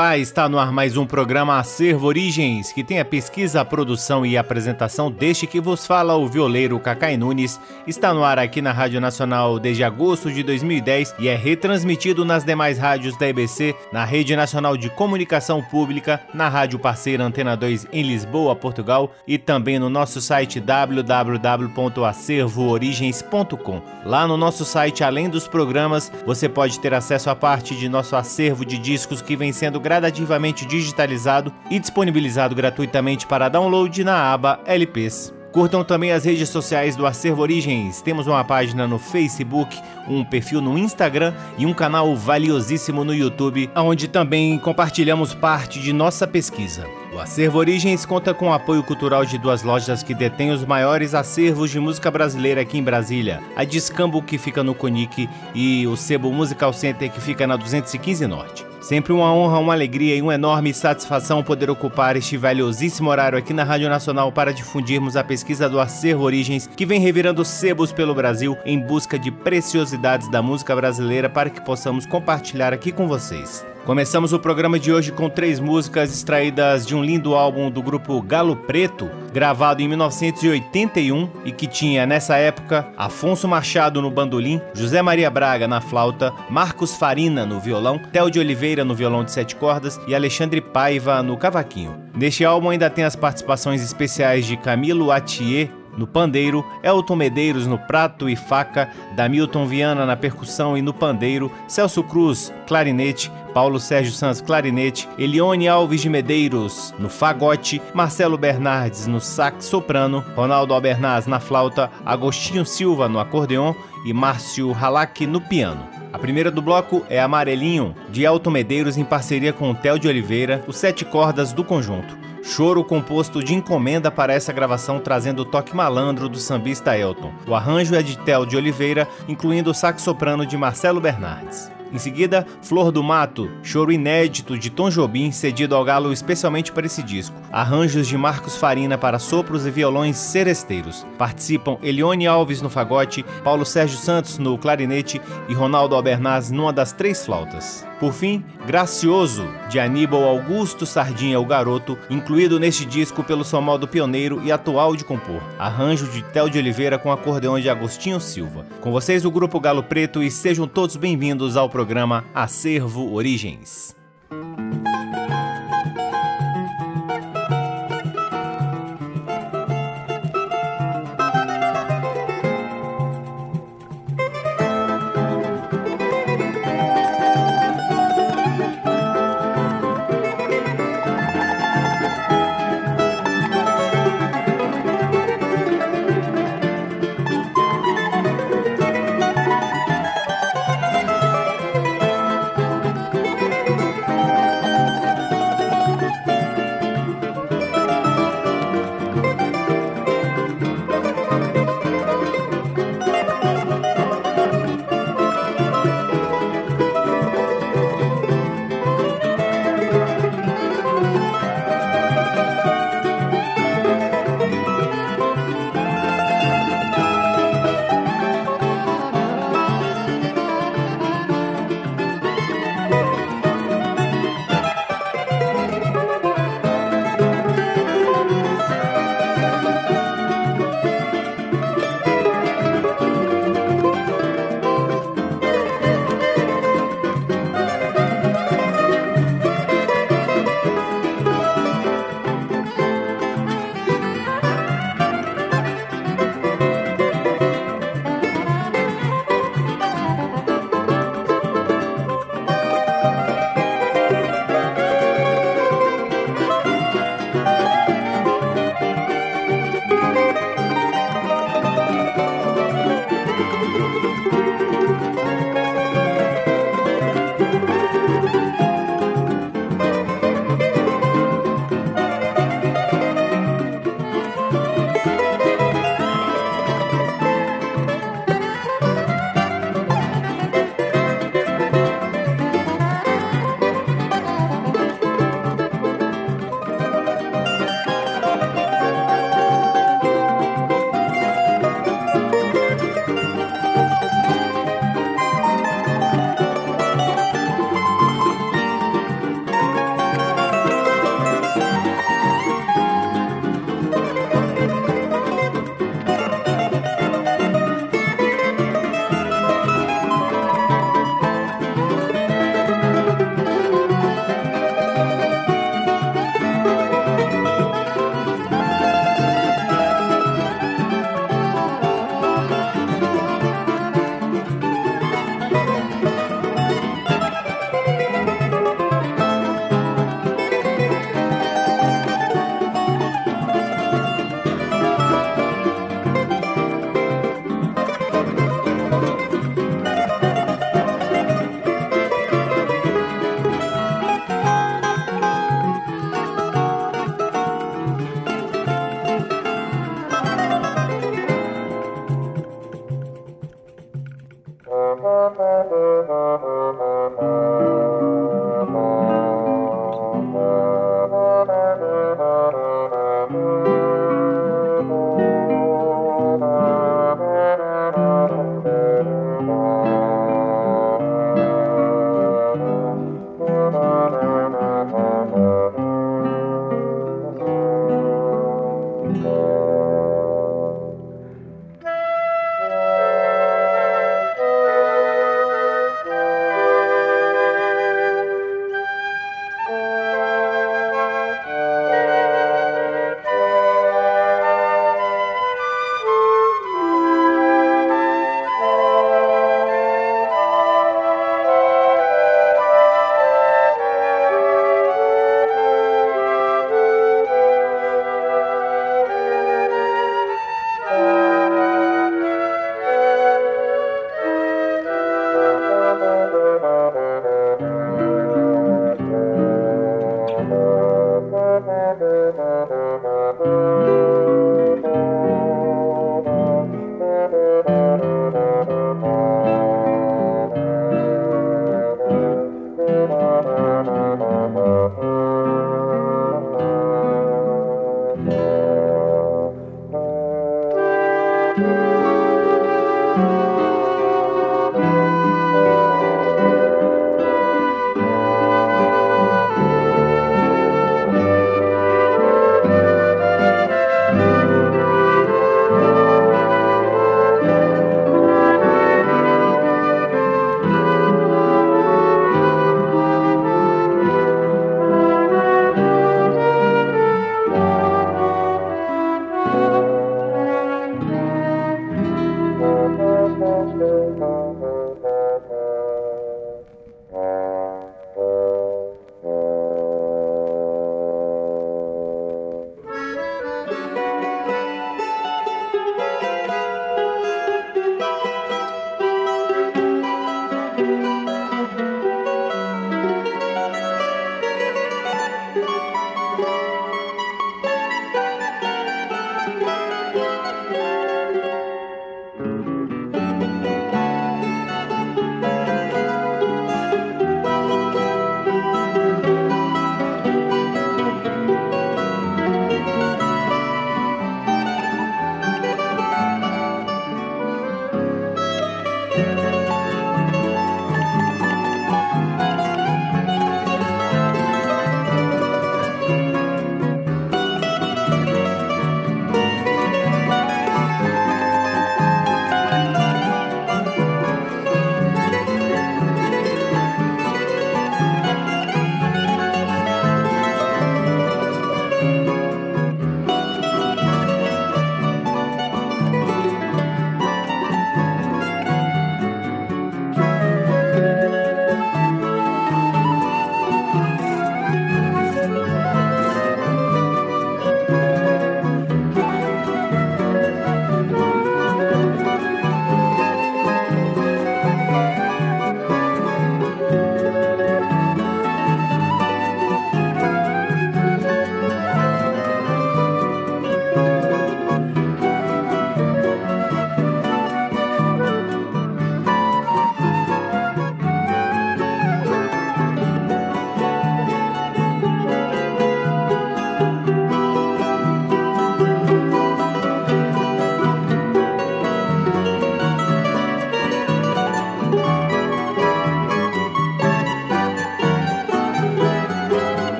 Olá, está no ar mais um programa Acervo Origens, que tem a pesquisa, a produção e a apresentação deste que vos fala o violeiro Cacai Nunes. Está no ar aqui na Rádio Nacional desde agosto de 2010 e é retransmitido nas demais rádios da EBC, na Rede Nacional de Comunicação Pública, na rádio parceira Antena 2 em Lisboa, Portugal e também no nosso site www.acervoorigens.com. Lá no nosso site, além dos programas, você pode ter acesso a parte de nosso acervo de discos que vem sendo gradativamente digitalizado e disponibilizado gratuitamente para download na aba LPs. Curtam também as redes sociais do Acervo Origens. Temos uma página no Facebook, um perfil no Instagram e um canal valiosíssimo no YouTube, onde também compartilhamos parte de nossa pesquisa. O Acervo Origens conta com o apoio cultural de duas lojas que detêm os maiores acervos de música brasileira aqui em Brasília: a Discambo, que fica no Conic, e o Sebo Musical Center, que fica na 215 Norte. Sempre uma honra, uma alegria e uma enorme satisfação poder ocupar este valiosíssimo horário aqui na Rádio Nacional para difundirmos a pesquisa do Acervo Origens, que vem revirando sebos pelo Brasil em busca de preciosidades da música brasileira para que possamos compartilhar aqui com vocês. Começamos o programa de hoje com três músicas extraídas de um lindo álbum do grupo Galo Preto, gravado em 1981 e que tinha nessa época Afonso Machado no bandolim, José Maria Braga na flauta, Marcos Farina no violão, Theo de Oliveira no violão de sete cordas e Alexandre Paiva no cavaquinho. Neste álbum ainda tem as participações especiais de Camilo Atier no pandeiro, Elton Medeiros no prato e faca, Damilton Viana na percussão e no pandeiro, Celso Cruz, clarinete, Paulo Sérgio Santos, clarinete, Elione Alves de Medeiros no fagote, Marcelo Bernardes no sax soprano, Ronaldo Albernaz na flauta, Agostinho Silva no acordeon e Márcio Halak no piano. A primeira do bloco é Amarelinho, de Elton Medeiros em parceria com o Theo de Oliveira, os sete cordas do conjunto. Choro composto de encomenda para essa gravação, trazendo o toque malandro do sambista Elton. O arranjo é de Tel de Oliveira, incluindo o sax soprano de Marcelo Bernardes. Em seguida, Flor do Mato, choro inédito de Tom Jobim, cedido ao Galo especialmente para esse disco. Arranjos de Marcos Farina para sopros e violões seresteiros. Participam Elione Alves no fagote, Paulo Sérgio Santos no clarinete e Ronaldo Albernaz numa das três flautas. Por fim, Gracioso, de Aníbal Augusto Sardinha o Garoto, incluído neste disco pelo modo pioneiro e atual de compor. Arranjo de Tel de Oliveira com acordeão de Agostinho Silva. Com vocês o grupo Galo Preto e sejam todos bem-vindos ao programa Acervo Origens.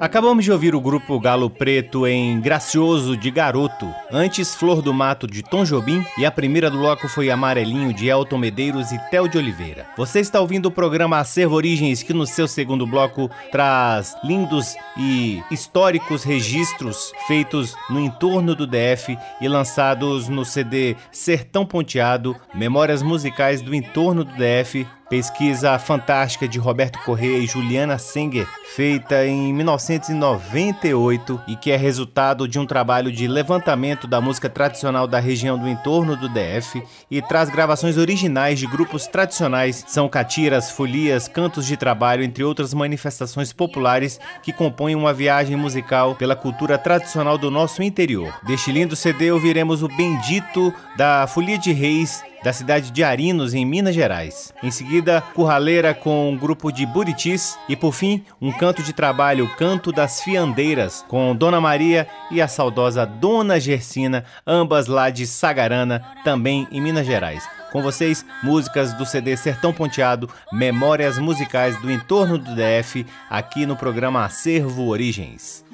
Acabamos de ouvir o grupo Galo Preto em Gracioso de Garoto, antes Flor do Mato de Tom Jobim e a primeira do bloco foi Amarelinho de Elton Medeiros e Tel de Oliveira. Você está ouvindo o programa Acervo Origens que no seu segundo bloco traz lindos e históricos registros feitos no entorno do DF e lançados no CD Sertão Ponteado, Memórias Musicais do Entorno do DF, Pesquisa fantástica de Roberto Correia e Juliana Senger, feita em 1998 e que é resultado de um trabalho de levantamento da música tradicional da região do entorno do DF e traz gravações originais de grupos tradicionais, são catiras, folias, cantos de trabalho, entre outras manifestações populares que compõem uma viagem musical pela cultura tradicional do nosso interior. Deste lindo CD ouviremos o Bendito da Folia de Reis da cidade de Arinos, em Minas Gerais. Em seguida, Curraleira com um grupo de Buritis e, por fim, um canto de trabalho, Canto das Fiandeiras, com Dona Maria e a saudosa Dona Gersina, ambas lá de Sagarana, também em Minas Gerais. Com vocês, músicas do CD Sertão Ponteado, memórias musicais do entorno do DF, aqui no programa Acervo Origens.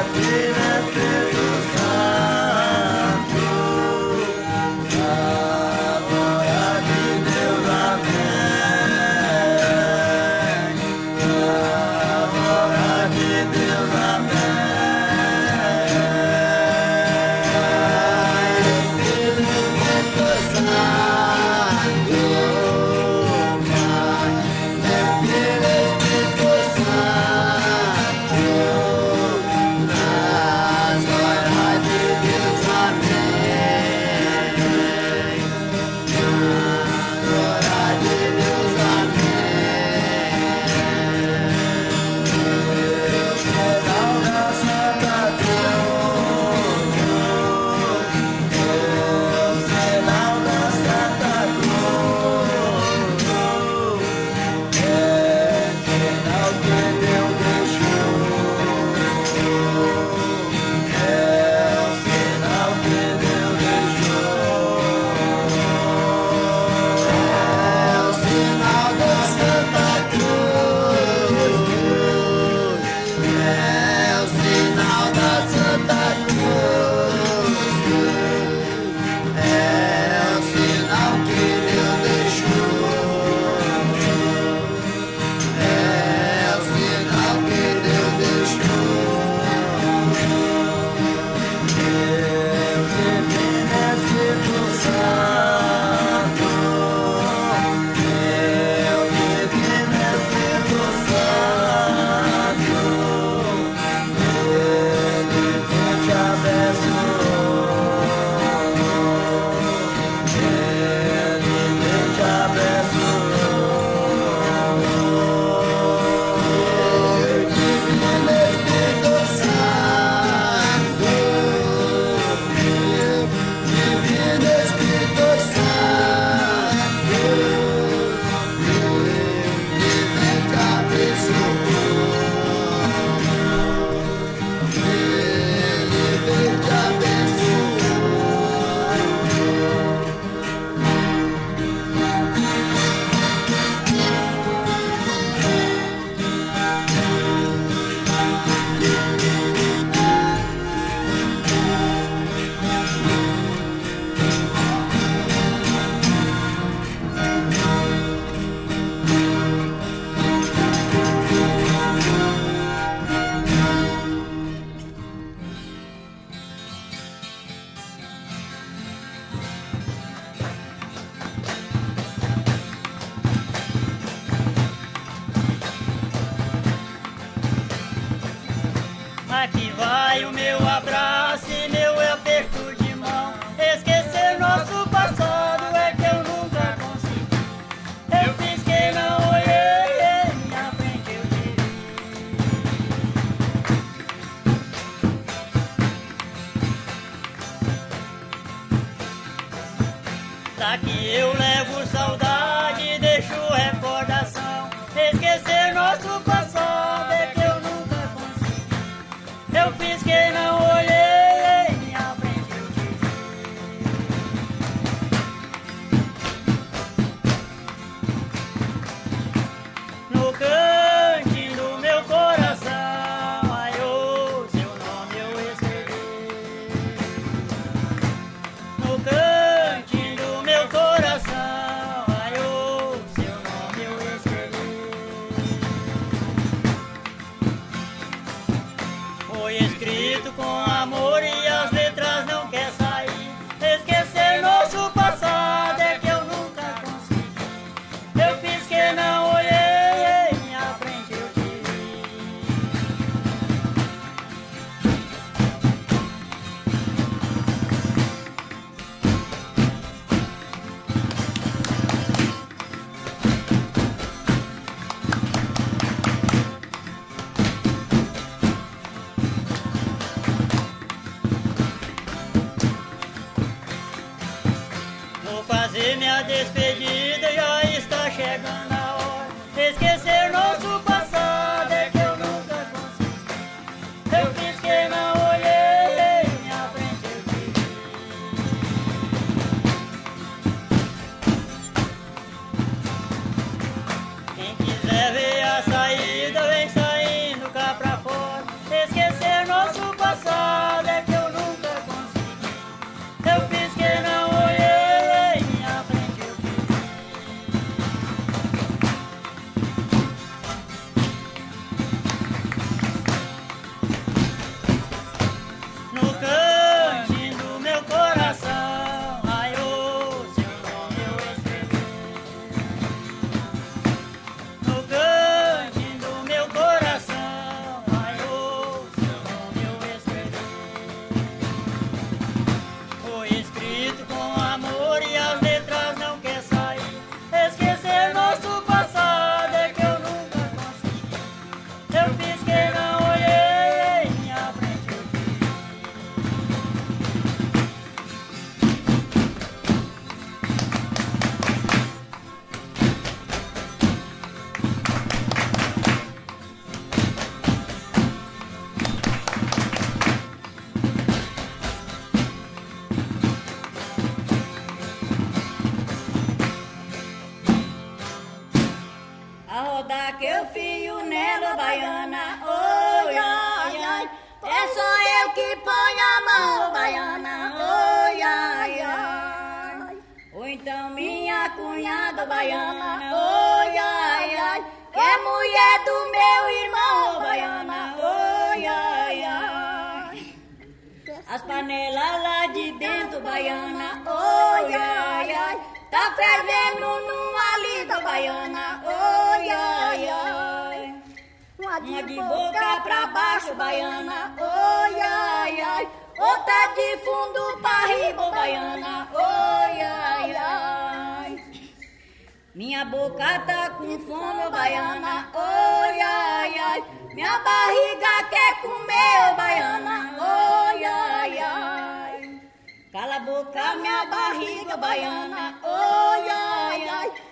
laughing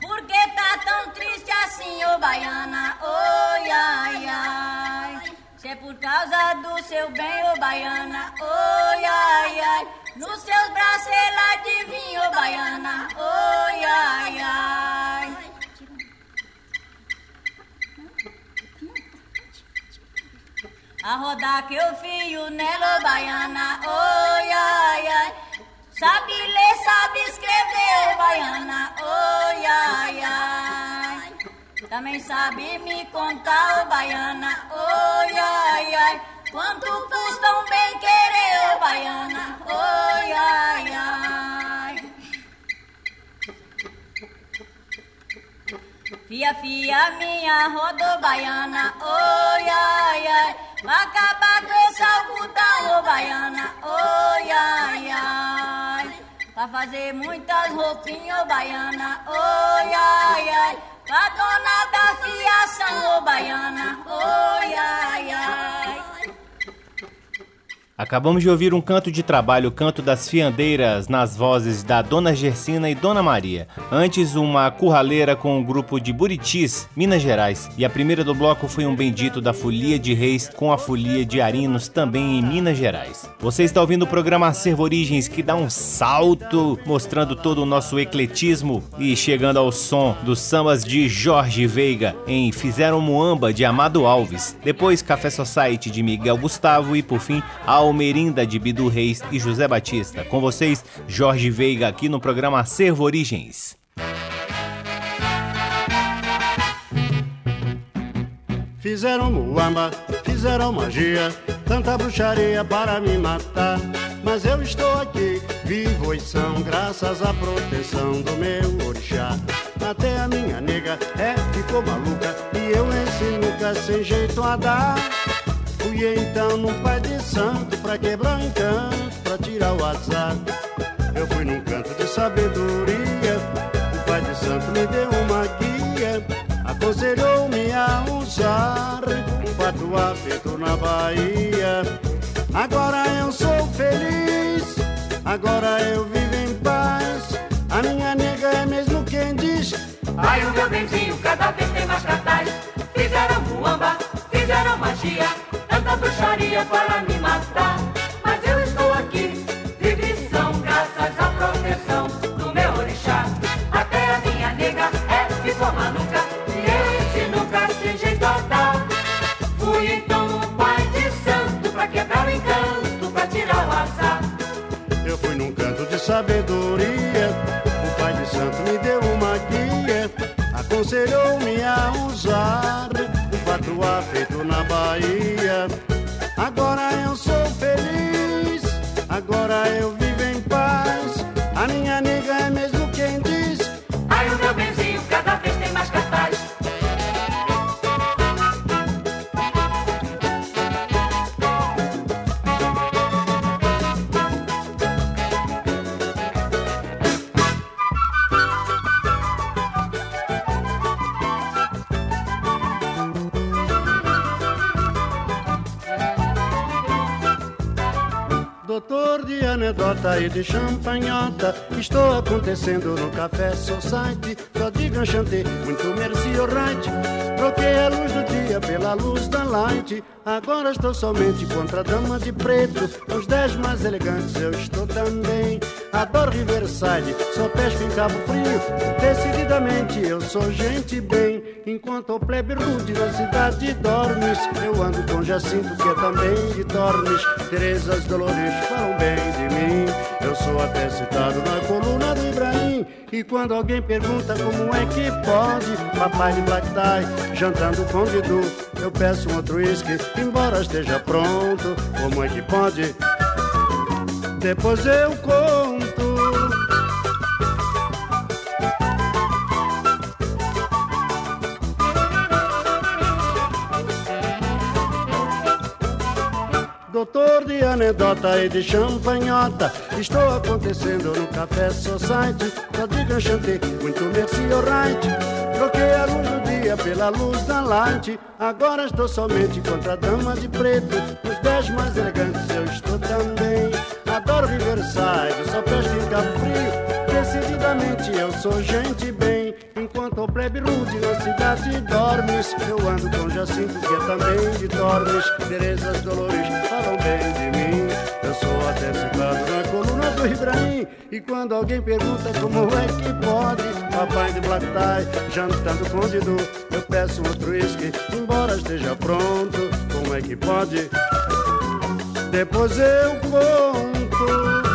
Por que tá tão triste assim, ô baiana, oi, ai, ai. Se é por causa do seu bem, ô baiana, oi, ai, ai. Nos seus braços ela adivinha, ô baiana, oi, ai, ai. A rodar que eu fio nela, baiana, oi, ai, ai. Sabe ler, sabe escrever, baiana, oi, ai, ai. Também sabe me contar, baiana, oi, ai, ai. Quanto custa um bem querer, baiana? Oi, ai, ai. Fia, fia, minha roda baiana, oi, ai, ai. Vai acabar com esse algodão, ô baiana, oi, ai, ai. Pra fazer muitas roupinhas, ô baiana, oi, ai, ai. Pra dona da fiação, ô baiana, oi, ai, ai. Acabamos de ouvir um canto de trabalho, Canto das Fiandeiras, nas vozes da Dona Gersina e Dona Maria. Antes, uma curraleira com o grupo de Buritis, Minas Gerais. E a primeira do bloco foi um bendito da Folia de Reis com a Folia de Arinos, também em Minas Gerais. Você está ouvindo o programa Acervo Origens, que dá um salto, mostrando todo o nosso ecletismo e chegando ao som dos sambas de Jorge Veiga em Fizeram Muamba, de Amado Alves. Depois, Café Society, de Miguel Gustavo e, por fim, Al Almerinda de Bidu Reis e José Batista. Com vocês, Jorge Veiga, aqui no programa Acervo Origens. Fizeram muamba, fizeram magia, tanta bruxaria para me matar. Mas eu estou aqui, vivo e são, graças à proteção do meu orixá. Até a minha nega é, ficou maluca, e eu ensino sem jeito a dar. Fui então no pai de santo pra quebrar o encanto, pra tirar o azar. Eu fui num canto de sabedoria, o pai de santo me deu uma guia, aconselhou-me a usar um patuá feito na Bahia. Agora eu sou feliz, agora eu vivo em paz. A minha nega é mesmo quem diz. Ai, o meu benzinho cada vez tem mais cartaz. Fizeram muamba, fizeram magia tanta bruxaria para me matar. Mas eu estou aqui, livre são, graças à proteção do meu orixá. Até a minha nega é ficou maluca, e eu ensino pra a dar. Fui então no pai de santo pra quebrar o encanto, pra tirar o azar. Eu fui num canto de sabedoria, o pai de santo me deu uma guia, aconselhou-me e de champanhota. Estou acontecendo no Café Society. Só digo enchanté, muito merci alright. Troquei a luz do dia pela luz da light. Agora estou somente contra a dama de preto. Os dez mais elegantes eu estou também. Adoro Riverside, só pesco em Cabo Frio. Decididamente eu sou gente bem. Enquanto o plebe rude na cidade dormes Eu ando com Jacinto que é também de Dormes Terezas Dolores falam bem de mim Eu sou até citado na coluna do Ibrahim E quando alguém pergunta como é que pode Papai de Black Tie, jantando com Didu Eu peço um outro uísque, embora esteja pronto Como é que pode? Depois eu conto anedota e de champanhota. Estou acontecendo no Café Society. Só diga chantei, muito merci alright. Troquei a luz do dia pela luz da light. Agora estou somente contra a dama de preto Os dez mais elegantes eu estou também. Adoro Riverside, só Cabo Frio Decididamente eu sou gente bem O plebe rude na cidade dormes. Eu ando com Jacinto que é também de Dormes Terezas Dolores falam bem de mim. Eu sou até citado na coluna do Ibrahim E quando alguém pergunta como é que pode Papai de Black Tie, jantando com Didu Eu peço outro uísque, embora esteja pronto. Como é que pode? Depois eu conto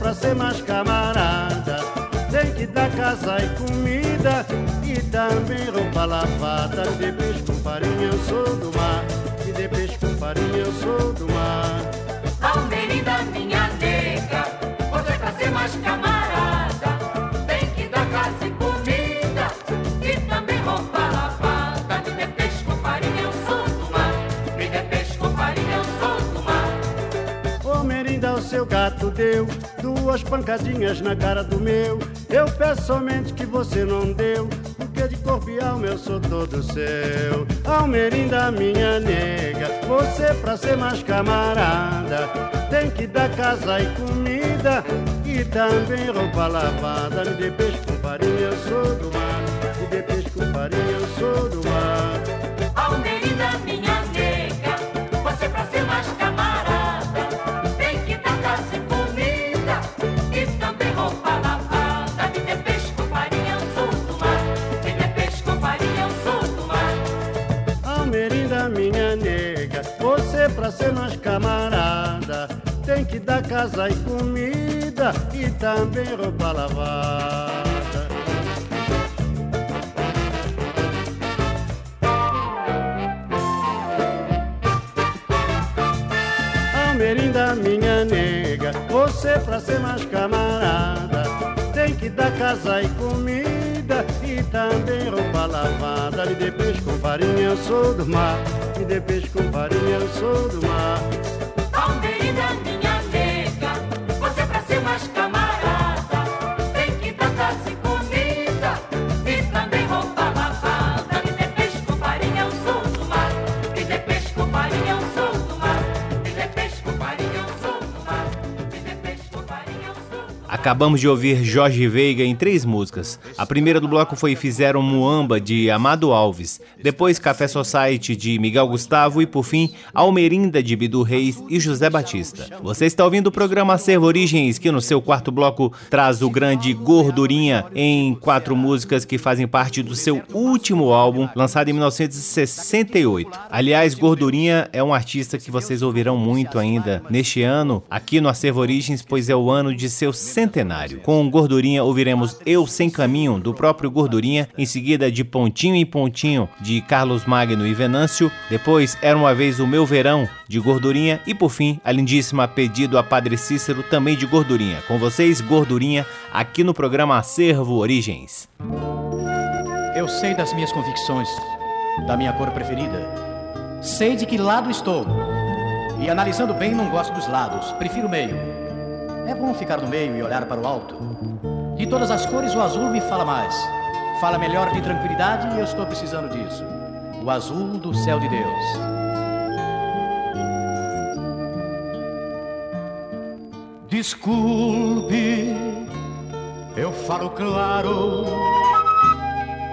pra ser mais camarada tem que dar casa e comida e também roupa lavada. De peixe com farinha eu sou do mar, e de peixe com farinha eu sou do mar. Almerinda, minha nega, você pra ser mais camarada duas pancadinhas na cara do meu. Eu peço somente que você não deu, porque de corpo e alma eu sou todo seu. Almerinda, minha nega, você pra ser mais camarada, tem que dar casa e comida e também roupa lavada. Me dê peixe com farinha, eu sou do mar. Me dê peixe com farinha, eu sou do mar. Almerinda, minha nega, você pra ser mais camarada casa e comida e também roupa lavada. Almerinda, minha nega, você pra ser mais camarada tem que dar casa e comida e também roupa lavada. Me dê peixe com farinha, eu sou do mar. Me dê peixe com farinha, eu sou do mar. Acabamos de ouvir Jorge Veiga em três músicas. A primeira do bloco foi Fizeram Muamba, de Amado Alves. Depois Café Society, de Miguel Gustavo. E por fim, Almerinda, de Bidu Reis e José Batista. Você está ouvindo o programa Acervo Origens, que no seu quarto bloco traz o grande Gordurinha em quatro músicas que fazem parte do seu último álbum, lançado em 1968. Aliás, Gordurinha é um artista que vocês ouvirão muito ainda neste ano, aqui no Acervo Origens, pois é o ano de seu centenário. Com Gordurinha ouviremos Eu Sem Caminho, do próprio Gordurinha, em seguida de Pontinho em Pontinho, de Carlos Magno e Venâncio, depois Era Uma Vez o Meu Verão, de Gordurinha, e por fim, a lindíssima Pedido a Padre Cícero, também de Gordurinha. Com vocês, Gordurinha, aqui no programa Acervo Origens. Eu sei das minhas convicções, da minha cor preferida. Sei de que lado estou. E analisando bem, não gosto dos lados, prefiro o meio. É bom ficar no meio e olhar para o alto. De todas as cores, o azul me fala mais. Fala melhor de tranquilidade e eu estou precisando disso. O azul do céu de Deus. Desculpe, eu falo claro,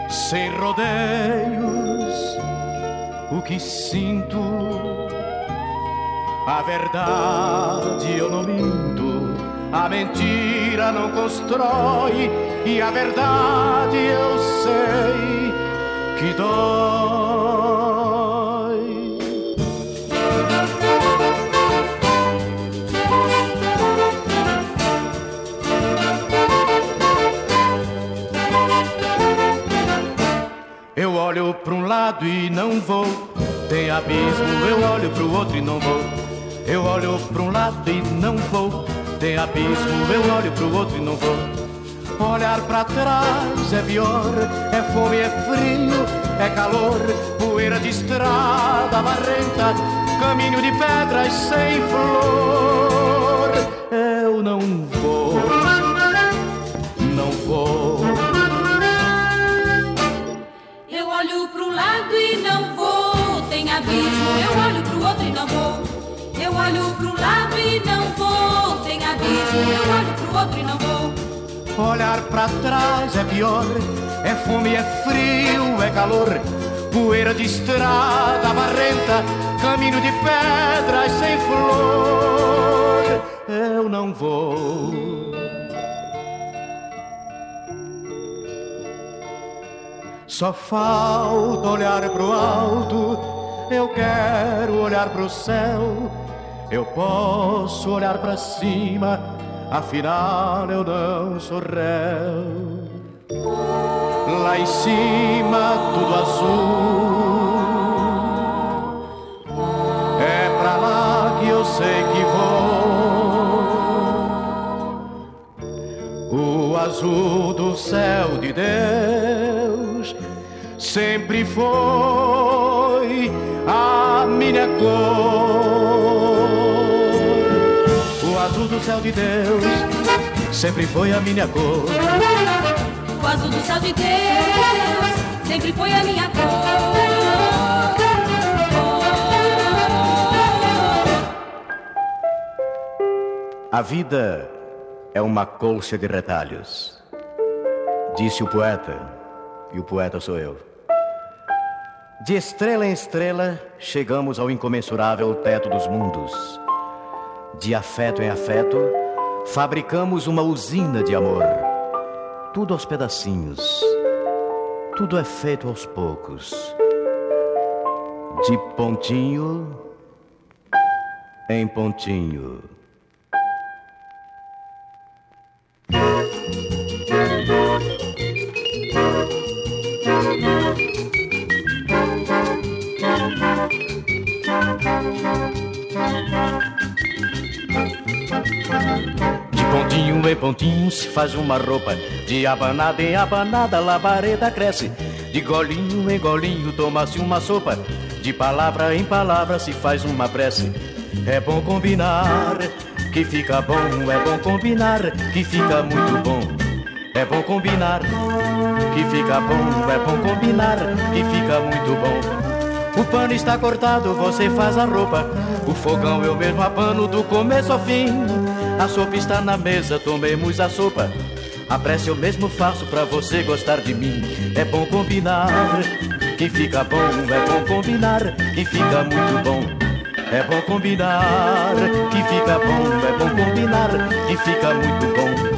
sem rodeios, o que sinto. A verdade eu não minto, a mentira não constrói, e a verdade eu sei que dói. Eu olho para um lado e não vou. Tem abismo, eu olho para o outro e não vou. Eu olho para um lado e não vou. Tem abismo, eu olho para o outro e não vou. Olhar para trás é pior, é fome, é frio, é calor, poeira de estrada barrenta, caminho de pedras sem flor. Eu não vou, Olhar pra trás é pior, é fome, é frio, é calor, poeira de estrada barrenta, caminho de pedras sem flor. Eu não vou. Só falta olhar pro alto, eu quero olhar pro céu. Eu posso olhar para cima, afinal eu não sou réu. Lá em cima tudo azul. É pra lá que eu sei que vou. O azul do céu de Deus sempre foi a minha cor. Do céu de Deus sempre foi a minha cor. O azul do céu de Deus sempre foi a minha cor. A vida é uma colcha de retalhos, disse o poeta, e o poeta sou eu. De estrela em estrela, chegamos ao incomensurável teto dos mundos. De afeto em afeto, fabricamos uma usina de amor. Tudo aos pedacinhos, tudo é feito aos poucos. De pontinho em pontinho. Pontinho se faz uma roupa, de abanada em abanada a labareda cresce. De golinho em golinho toma-se uma sopa, de palavra em palavra se faz uma prece. É bom combinar, que fica bom, é bom combinar, que fica muito bom. É bom combinar, que fica bom, é bom combinar, que fica muito bom. O pano está cortado, você faz a roupa. O fogão eu mesmo apano do começo ao fim. A sopa está na mesa, tomemos a sopa. A prece eu mesmo faço pra você gostar de mim. É bom combinar, que fica bom, é bom combinar, que fica muito bom. É bom combinar, que fica bom, é bom combinar, que fica muito bom.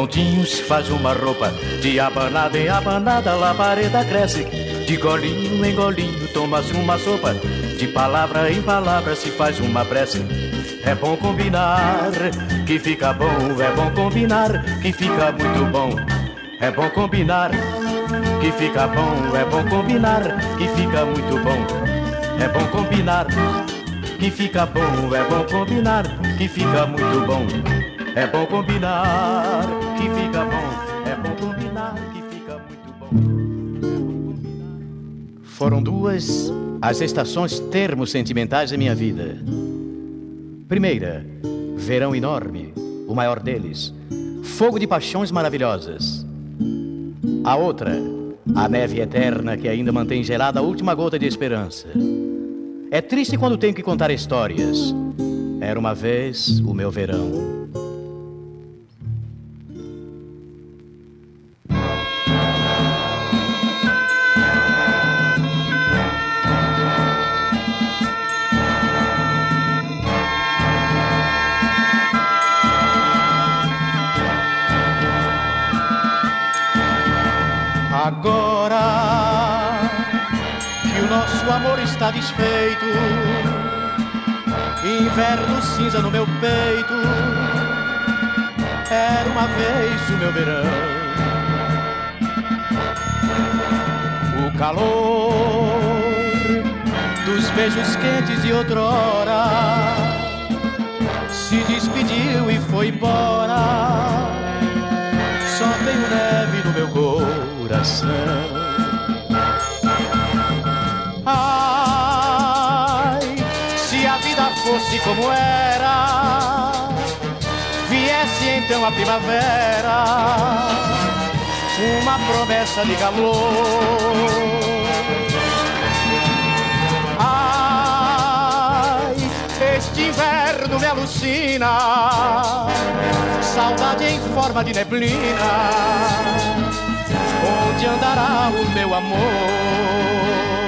Pontinho em pontinho se faz uma roupa De abanada em abanada labareda cresce. De golinho em golinho toma-se uma sopa. De palavra em palavra se faz uma prece. É bom combinar que fica bom É bom combinar que fica muito bom. É bom combinar que fica bom É bom combinar que fica muito bom. É bom combinar que fica bom É bom combinar que fica muito bom. É bom combinar Foram duas as estações termos sentimentais da minha vida. Primeira, verão enorme, o maior deles, fogo de paixões maravilhosas. A outra, a neve eterna que ainda mantém gelada a última gota de esperança. É triste quando tenho que contar histórias. Era uma vez o meu verão. Desfeito, inverno cinza no meu peito, era uma vez o meu verão. O calor dos beijos quentes de outrora se despediu e foi embora. Só tenho neve no meu coração. Fosse como era, viesse então a primavera, uma promessa de calor. Este inverno me alucina, saudade em forma de neblina. Onde andará o meu amor?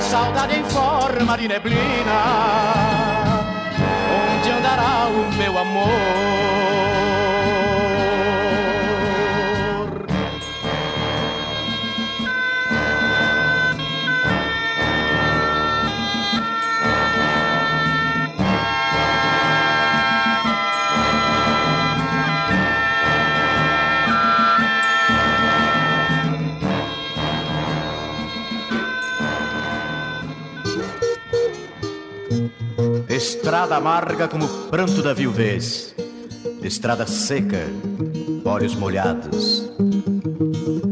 Saudade em forma de neblina. Onde andará o meu amor? Estrada amarga como o pranto da viuvez, estrada seca, olhos molhados.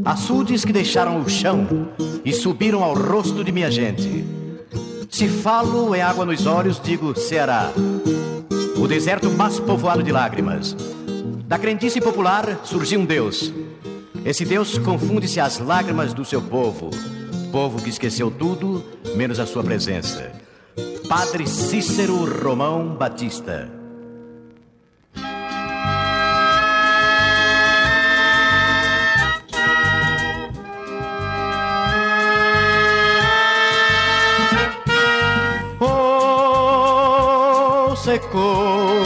Açudes que deixaram o chão e subiram ao rosto de minha gente. Se falo em água nos olhos, digo Ceará. O deserto mais povoado de lágrimas. Da crendice popular surgiu um Deus. Esse Deus confunde-se às lágrimas do seu povo. Povo que esqueceu tudo, menos a sua presença. Padre Cícero Romão Batista. Oh, secou.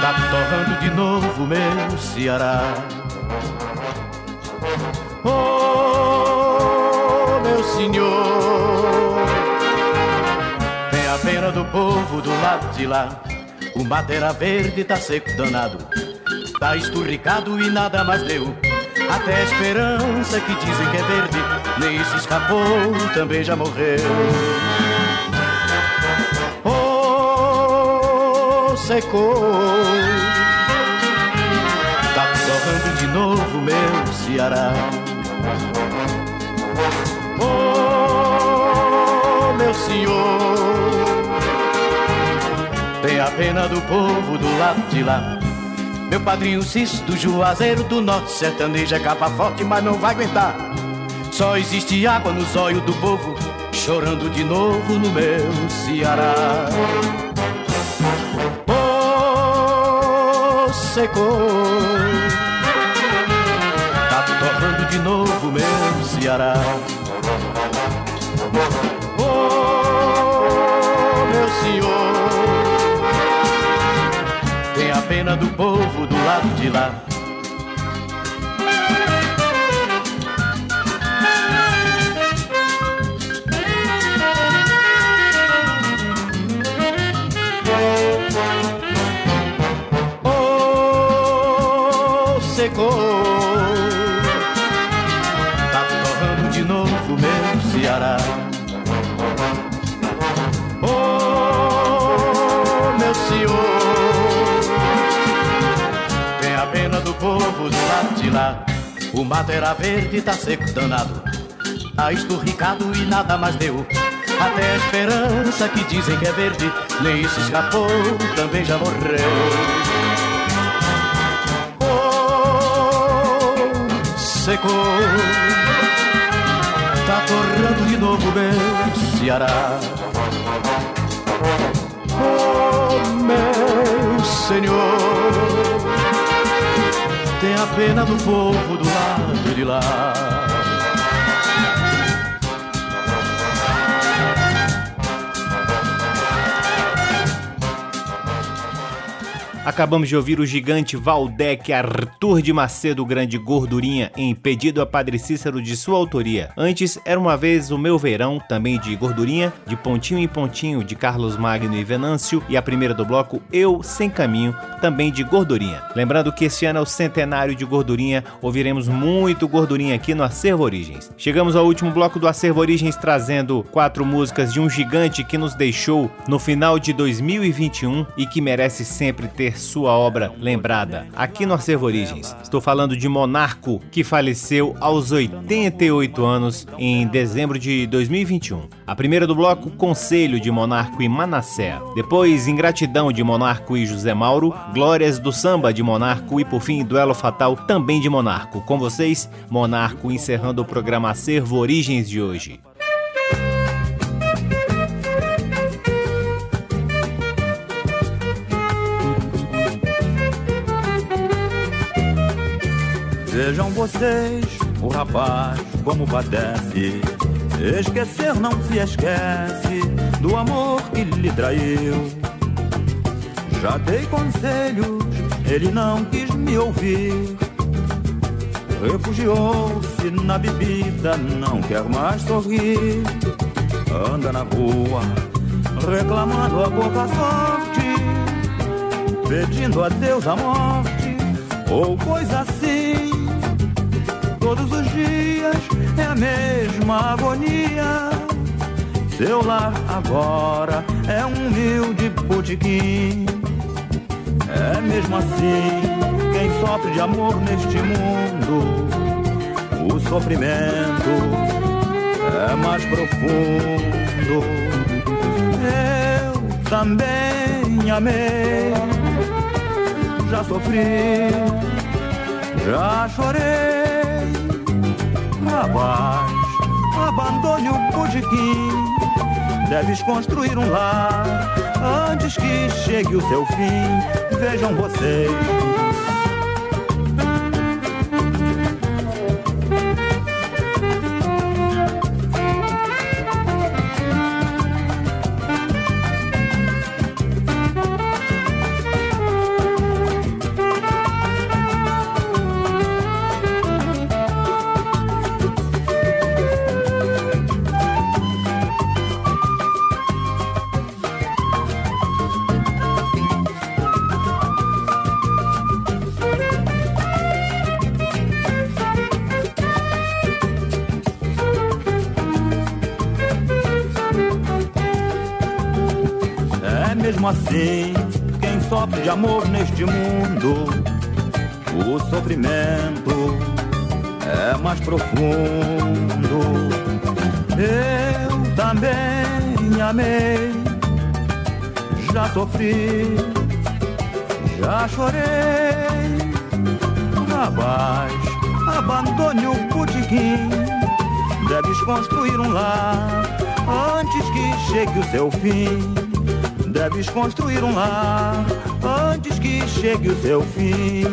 Tá torrando de novo meu Ceará. Oh, povo do lado de lá. O madeira verde tá seco danado, tá esturricado e nada mais deu. Até a esperança que dizem que é verde, nem se escapou, também já morreu. Oh, secou. Tá torrando de novo meu Ceará. Oh, meu senhor tem a pena do povo do lado de lá. Meu padrinho Cis do Juazeiro do Norte Sertaneja é capa forte, mas não vai aguentar. Só existe água nos olhos do povo, chorando de novo no meu Ceará. Oh, secou. Tá torrando de novo meu Ceará. Oh, pena do povo do lado de lá. O mato era verde, tá seco danado. Tá esturricado e nada mais deu. Até a esperança que dizem que é verde, nem isso escapou, também já morreu. Oh, secou. Tá torrando de novo meu Ceará. Oh, meu Senhor a pena do povo do lado de lá. Acabamos de ouvir o gigante Valdec Arthur de Macedo Grande Gordurinha em Pedido a Padre Cícero de sua autoria. Antes, era uma vez o meu verão, também de Gordurinha, de Pontinho em Pontinho de Carlos Magno e Venâncio e a primeira do bloco Eu Sem Caminho, também de Gordurinha. Lembrando que este ano é o centenário de Gordurinha, ouviremos muito Gordurinha aqui no Acervo Origens. Chegamos ao último bloco do Acervo Origens trazendo quatro músicas de um gigante que nos deixou no final de 2021 e que merece sempre ter sua obra lembrada aqui no Acervo Origens. Estou falando de Monarco, que faleceu aos 88 anos em dezembro de 2021. A primeira do bloco, Conselho de Monarco e Manassé. Depois, Ingratidão de Monarco e José Mauro. Glórias do Samba de Monarco e, por fim, Duelo Fatal também de Monarco. Com vocês, Monarco encerrando o programa Acervo Origens de hoje. Vejam vocês, o rapaz como padece. Esquecer não se esquece do amor que lhe traiu. Já dei conselhos, ele não quis me ouvir. Refugiou-se na bebida, não quer mais sorrir. Anda na rua, reclamando a pouca sorte, pedindo a Deus a morte, ou coisa assim todos os dias é a mesma agonia. Seu lar agora é um humilde botiquim. É mesmo assim, quem sofre de amor neste mundo, o sofrimento é mais profundo. Eu também amei, já sofri, já chorei Rapaz, abandone o pudiquim. Deves construir um lar antes que chegue o seu fim. Vejam vocês de amor neste mundo. O sofrimento é mais profundo. Eu também amei, já sofri, já chorei. Rapaz, abandone o putiquim. Deves construir um lar antes que chegue o seu fim Deves construir um lar chegue o seu fim.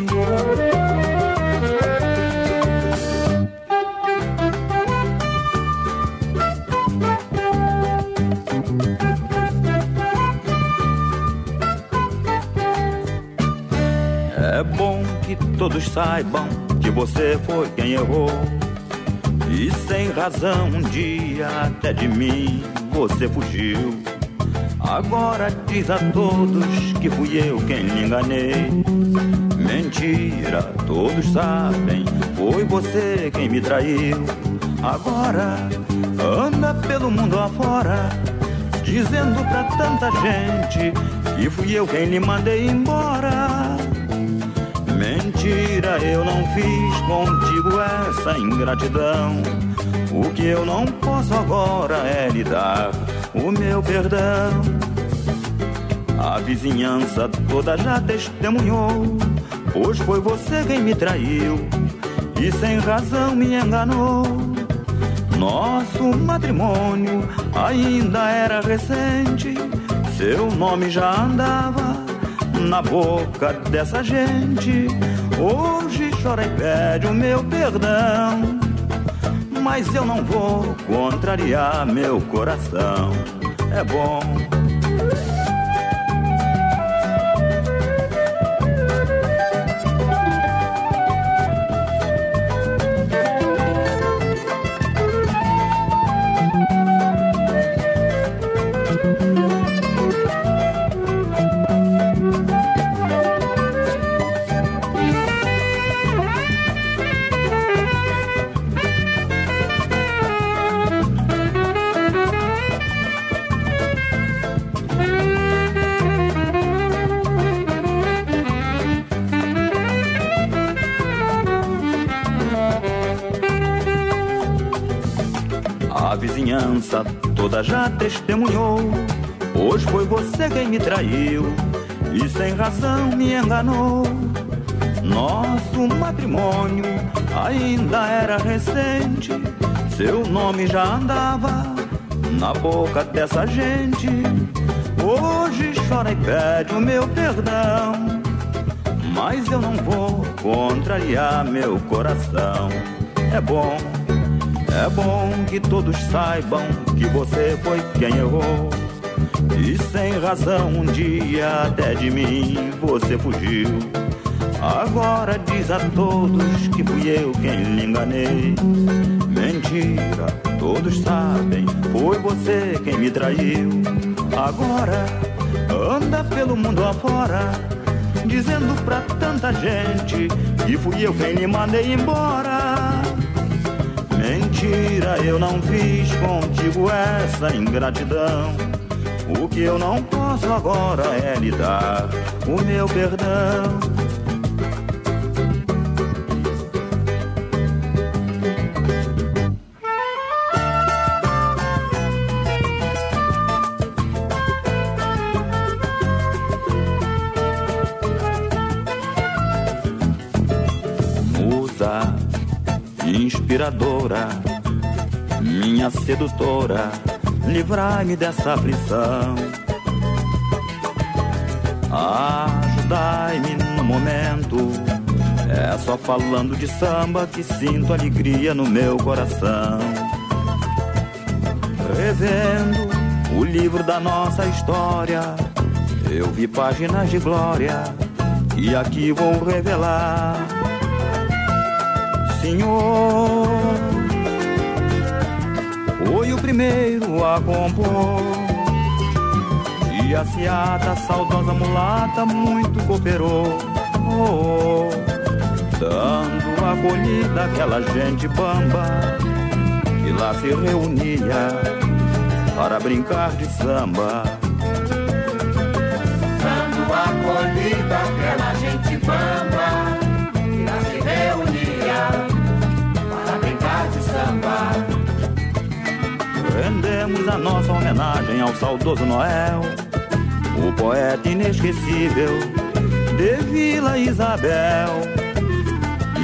É bom que todos saibam que você foi quem errou. E sem razão, um dia até de mim você fugiu. Agora diz a todos que fui eu quem lhe enganei. Mentira, todos sabem, foi você quem me traiu. Agora anda pelo mundo afora, dizendo pra tanta gente que fui eu quem lhe mandei embora. Mentira, eu não fiz contigo essa ingratidão. O que eu não posso agora é lhe dar o meu perdão. A vizinhança toda já testemunhou, pois foi você quem me traiu e sem razão me enganou. Nosso matrimônio ainda era recente, seu nome já andava na boca dessa gente. Hoje chora e pede o meu perdão mas eu não vou contrariar meu coração. É bom. Vizinhança toda já testemunhou. Hoje foi você quem me traiu e sem razão me enganou. Nosso matrimônio ainda era recente, seu nome já andava na boca dessa gente. Hoje chora e pede o meu perdão, mas eu não vou contrariar meu coração. É bom, é bom que todos saibam que você foi quem errou. E sem razão um dia até de mim você fugiu. Agora diz a todos que fui eu quem lhe enganei. Mentira, todos sabem, foi você quem me traiu. Agora anda pelo mundo afora, dizendo pra tanta gente que fui eu quem lhe mandei embora. Mentira, eu não fiz contigo essa ingratidão. O que eu não posso agora é lhe dar o meu perdão. inspiradora, minha sedutora, livrai-me dessa aflição. Ajudai-me no momento, é só falando de samba que sinto alegria no meu coração. Revendo o livro da nossa história, eu vi páginas de glória e aqui vou revelar Senhor foi o primeiro a compor. E a seata, saudosa mulata, muito cooperou. Oh, dando acolhida àquela gente bamba que lá se reunia para brincar de samba. Dando acolhida àquela gente bamba A nossa homenagem ao saudoso Noel, o poeta inesquecível de Vila Isabel.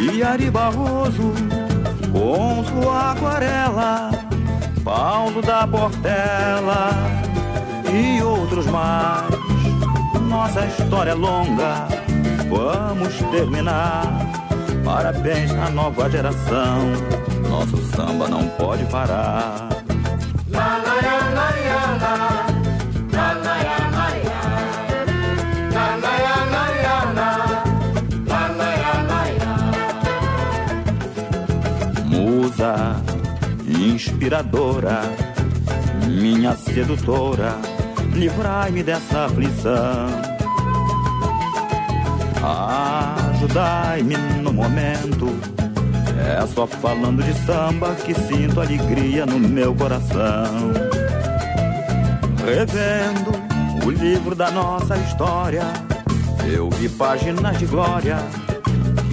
E Ari Barroso, com sua aquarela, Paulo da Portela e outros mais. Nossa história é longa, vamos terminar. Parabéns à nova geração nosso samba não pode parar. Inspiradora, minha sedutora, livrai-me dessa aflição. Ajudai-me no momento é só falando de samba que sinto alegria no meu coração. Revendo o livro da nossa história, eu vi páginas de glória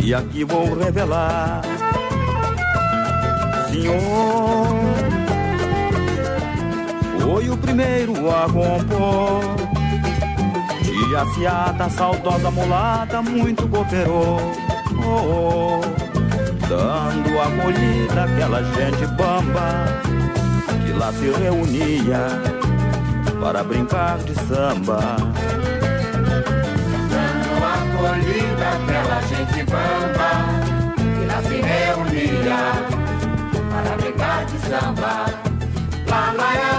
e aqui vou revelar. Senhor, foi o primeiro a compor. Tia Ciata, saudosa mulata, muito cooperou. Oh, oh dando acolhida àquela gente bamba que lá se reunia para brincar de samba. Dando acolhida àquela gente bamba que lá se reunia para brincar de samba. Lá, lá,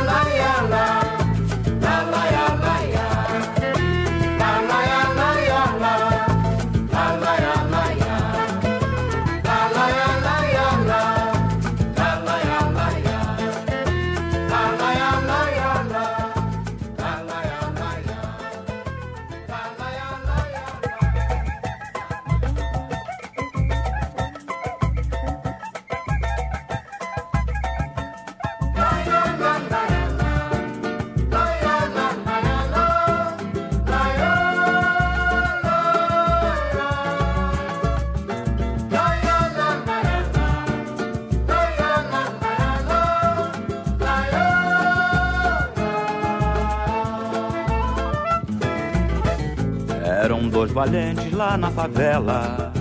dois valentes lá na favela,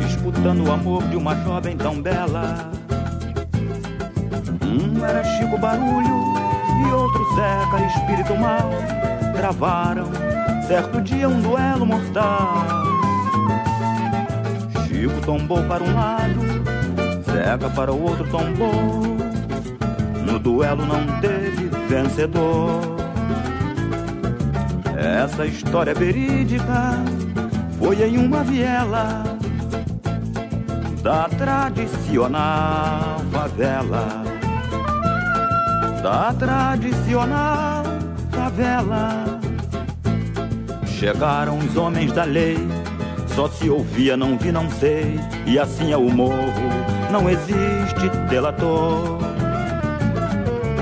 disputando o amor de uma jovem tão bela. Um era Chico Barulho e outro Zeca, espírito mal. Gravaram certo dia um duelo mortal. Chico tombou para um lado, Zeca para o outro tombou. No duelo não teve vencedor. Essa história verídica foi em uma viela da tradicional favela. Da tradicional favela. Chegaram os homens da lei, só se ouvia, não vi, não sei. E assim é o morro, não existe delator.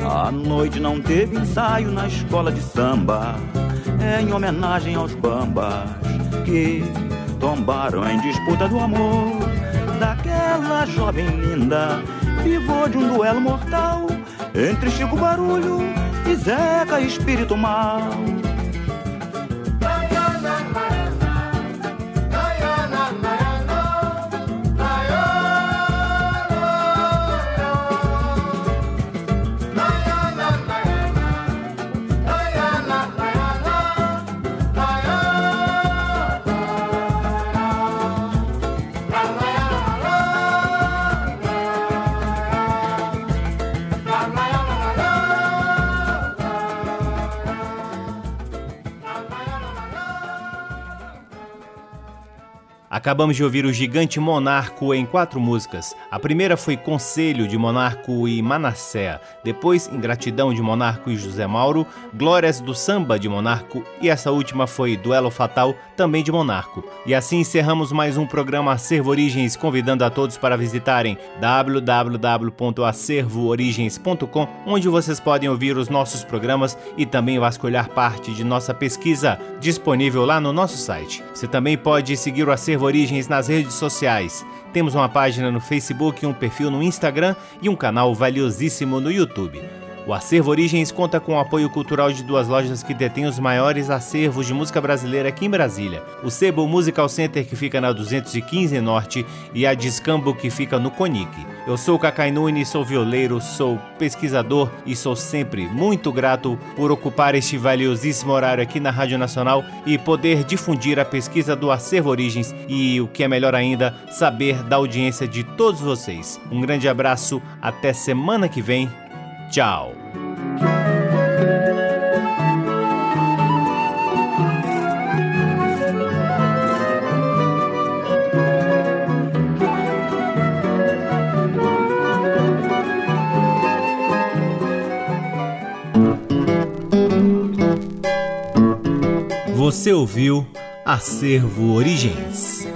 A noite não teve ensaio na escola de samba em homenagem aos bambas que tombaram em disputa do amor daquela jovem linda, pivô de um duelo mortal entre Chico Barulho e Zeca Espírito Mal. Acabamos de ouvir o Gigante Monarco em quatro músicas. A primeira foi Conselho de Monarco e Manassé, depois Ingratidão de Monarco e José Mauro, Glórias do Samba de Monarco e essa última foi Duelo Fatal, também de Monarco. E assim encerramos mais um programa Acervo Origens, convidando a todos para visitarem www.acervoorigens.com, onde vocês podem ouvir os nossos programas e também vasculhar parte de nossa pesquisa disponível lá no nosso site. Você também pode seguir o Acervo Origens nas redes sociais. Temos uma página no Facebook, um perfil no Instagram e um canal valiosíssimo no YouTube. O Acervo Origens conta com o apoio cultural de duas lojas que detêm os maiores acervos de música brasileira aqui em Brasília. O Sebo Musical Center, que fica na 215 Norte, e a Discambo, que fica no Conic. Eu sou Cacai Nunes, sou violeiro, sou pesquisador e sou sempre muito grato por ocupar este valiosíssimo horário aqui na Rádio Nacional e poder difundir a pesquisa do Acervo Origens e, o que é melhor ainda, saber da audiência de todos vocês. Um grande abraço, até semana que vem. Tchau. Você ouviu Acervo Origens.